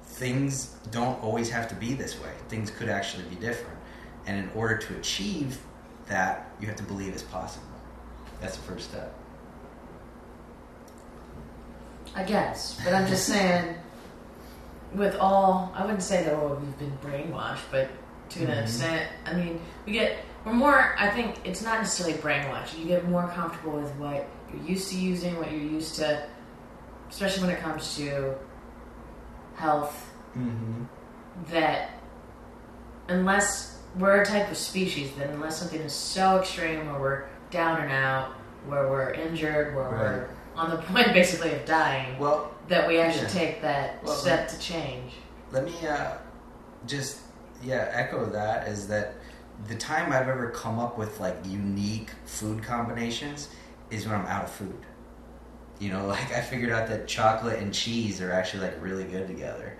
things don't always have to be this way. Things could actually be different. And in order to achieve that, you have to believe is possible. That's the first step. I guess, but I'm just saying, with all, I wouldn't say that oh we've been brainwashed, but to an Mhm. extent, I mean, we get we're more. I think it's not necessarily brainwashed. You get more comfortable with what you're used to using, what you're used to, especially when it comes to health. Mm-hmm. That unless we're a type of species, that unless something is so extreme where we're down and out, where we're injured, where we're on the point basically of dying, Well, that we actually Yeah. take that Well, step to change. let me uh, just yeah echo that is that the time I've ever come up with like unique food combinations is when I'm out of food. You know, like I figured out that chocolate and cheese are actually like really good together.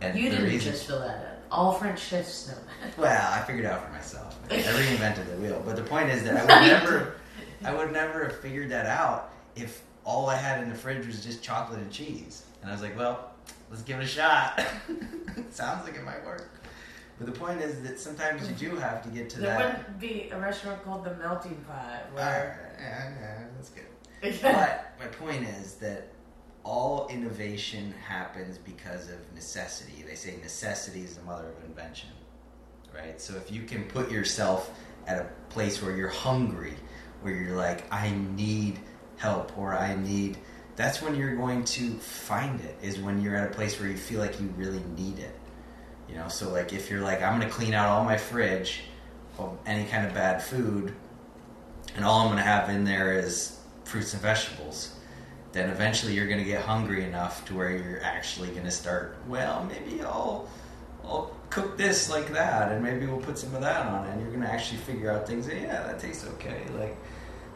And You the didn't reason, just fill that up. All French chefs know that. well, I figured it out for myself. I reinvented the wheel. But the point is that I would Right. never, I would never have figured that out if all I had in the fridge was just chocolate and cheese. And I was like, well, let's give it a shot. Sounds like it might work. But the point is that sometimes you do have to get to There that. wouldn't be a restaurant called the Melting Pot All where. right, yeah, yeah, that's good. But my point is that all innovation happens because of necessity. They say necessity is the mother of invention, right? So if you can put yourself at a place where you're hungry, where you're like, I need help or I need, that's when you're going to find it, is when you're at a place where you feel like you really need it. You know, so like if you're like, I'm going to clean out all my fridge of any kind of bad food, and all I'm going to have in there is fruits and vegetables, then eventually you're going to get hungry enough to where you're actually going to start. Well, maybe I'll I'll cook this like that, and maybe we'll put some of that on it. And you're going to actually figure out things. That, yeah, that tastes okay. Like,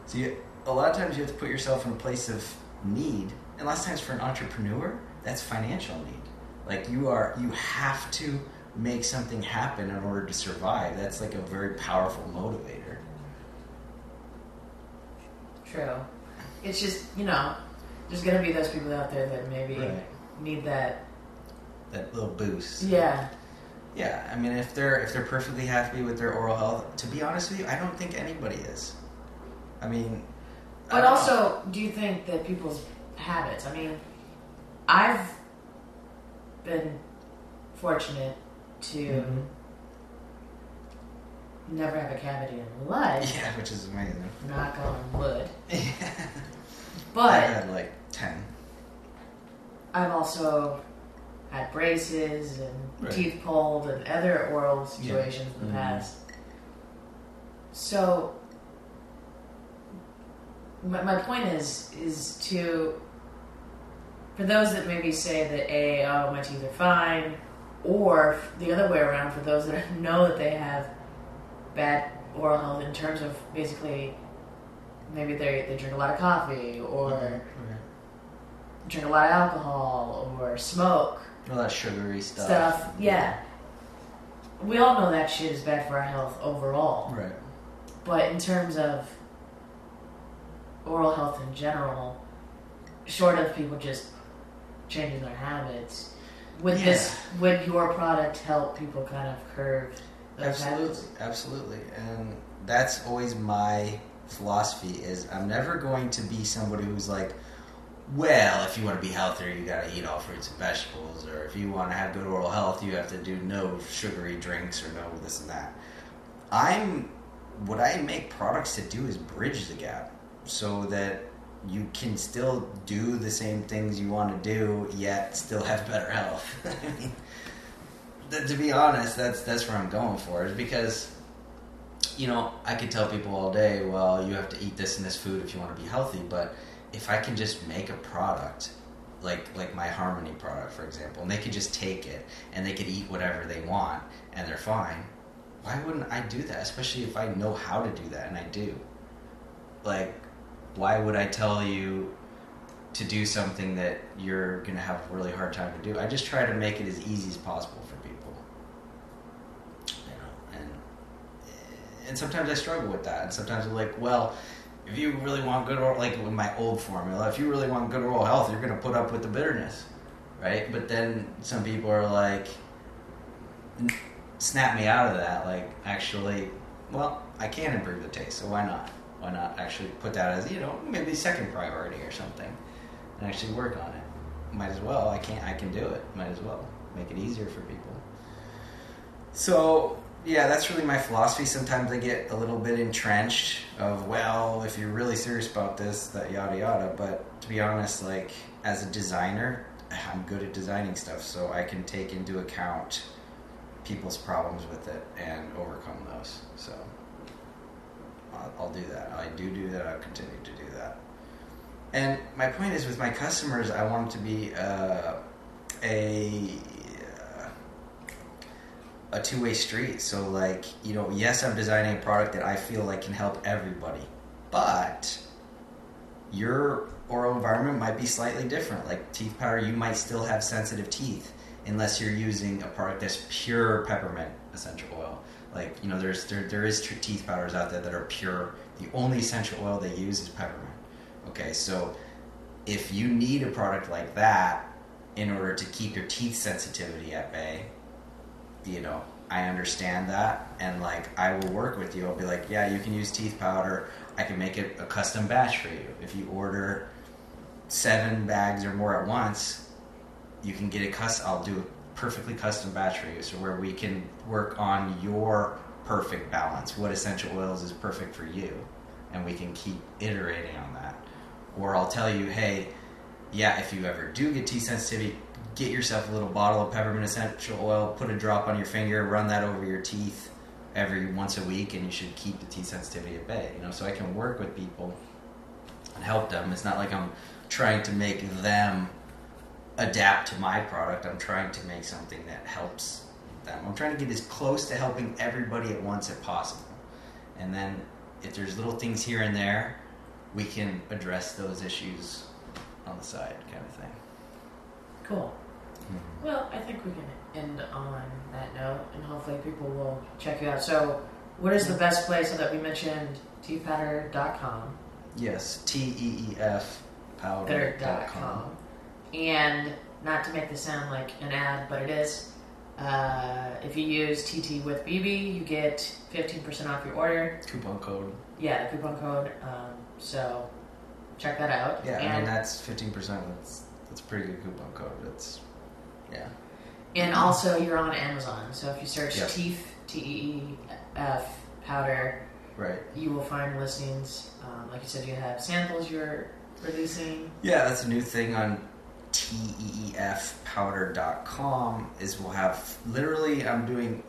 so you, a lot of times you have to put yourself in a place of need, and lots of times for an entrepreneur, that's financial need. Like you are, you have to make something happen in order to survive. That's like a very powerful motivator. True. It's just you know, there's gonna be those people out there that maybe Right. need that. That little boost. Yeah. Yeah, I mean, if they're if they're perfectly happy with their oral health, to be honest with you, I don't think anybody is. I mean, But know. also, do you think that people's habits? I mean, I've been fortunate to Mhm. never have a cavity in life. yeah, which is amazing. Knock on wood. I But had like ten. I've also had braces and Right. teeth pulled and other oral situations in the Mhm. past. So my, my point is is to for those that maybe say that a oh my teeth are fine, or the other way around for those that know that they have bad oral health in terms of basically maybe they they drink a lot of coffee or Mm-hmm. Drink a lot of alcohol or smoke all that sugary stuff. stuff. Yeah. We all know that shit is bad for our health overall. Right. But in terms of oral health in general, short of people just changing their habits, would this would your product help people kind of curb Absolutely, habits? absolutely, and that's always my philosophy. Is I'm never going to be somebody who's like, well, if you want to be healthier, you got to eat all fruits and vegetables, or if you want to have good oral health, you have to do no sugary drinks or no this and that. I'm what I make products to do is bridge the gap, so that you can still do the same things you want to do, yet still have better health. I mean, th- to be honest, that's that's where I'm going for is because you know I could tell people all day, well, you have to eat this and this food if you want to be healthy, but if I can just make a product like like my Harmony product, for example, and they could just take it and they could eat whatever they want and they're fine. Why wouldn't I do that? Especially if I know how to do that and I do. Like, why would I tell you to do something that you're gonna have a really hard time to do? I just try to make it as easy as possible for people. You know, and and sometimes I struggle with that, and sometimes I'm like, well, if you really want good oral, like with my old formula, if you really want good oral health, you're gonna put up with the bitterness, right? But then some people are like, snap me out of that. Like, actually, well, I can improve the taste, so why not? Why not actually put that as you know maybe second priority or something, and actually work on it? Might as well. I can't. I can do it. Might as well make it easier for people. So yeah, that's really my philosophy. Sometimes I get a little bit entrenched of well, if you're really serious about this, that yada yada. But to be honest, like as a designer, I'm good at designing stuff, so I can take into account people's problems with it and overcome those. So I'll, I'll do that. I do do that. I'll continue to do that. And my point is, with my customers, I want it to be uh, a a two way street. So, like, you know, yes, I'm designing a product that I feel like can help everybody, but your oral environment might be slightly different. Like teeth powder, you might still have sensitive teeth unless you're using a product that's pure peppermint essential oil. Like, you know, there's there, there is teeth powders out there that are pure. The only essential oil they use is peppermint. Okay, so if you need a product like that in order to keep your teeth sensitivity at bay, you know, I understand that, and like I will work with you. I'll be like, yeah, you can use teeth powder. I can make it a custom batch for you. If you order seven bags or more at once, you can get a custom. I'll do a perfectly custom batch for you, so where we can work on your perfect balance. What essential oils is perfect for you, and we can keep iterating on that. Or I'll tell you, hey, yeah, if you ever do get teeth sensitivity, get yourself a little bottle of peppermint essential oil, put a drop on your finger, run that over your teeth every once a week, and you should keep the teeth sensitivity at bay. You know, so I can work with people and help them. It's not like I'm trying to make them adapt to my product. I'm trying to make something that helps them. I'm trying to get as close to helping everybody at once as possible. And then if there's little things here and there, we can address those issues on the side, kind of thing. Cool. Well, I think we can end on that note, and hopefully people will check you out. So, what is the best place so that we mentioned teethpowder.com, Yes, T E E F powder.com. and not to make this sound like an ad, but it is. Uh, if you use TT with BB, you get 15% off your order. Coupon code. Yeah, the coupon code. Um, so, check that out. Yeah, I and, mean that's fifteen percent. That's that's a pretty good coupon code. It's yeah. And also, you're on Amazon. So if you search teeth, T E E F powder, Right. you will find listings. Um, like you said, you have samples you're releasing. Yeah, that's a new thing on E teefpowder.com is we'll have literally I'm doing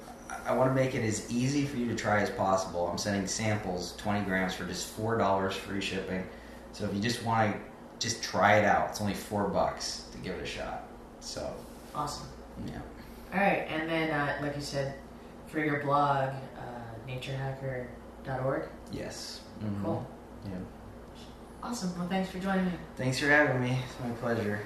I want to make it as easy for you to try as possible. I'm sending samples, 20 grams for just four dollars free shipping. So if you just want to just try it out, it's only four bucks to give it a shot. So Awesome. yeah, All right, and then, uh, like you said, for your blog, uh, naturehacker.org. yes, Mhm. Cool. Yeah. Awesome. Well, thanks for joining me. Thanks for having me. It's my pleasure.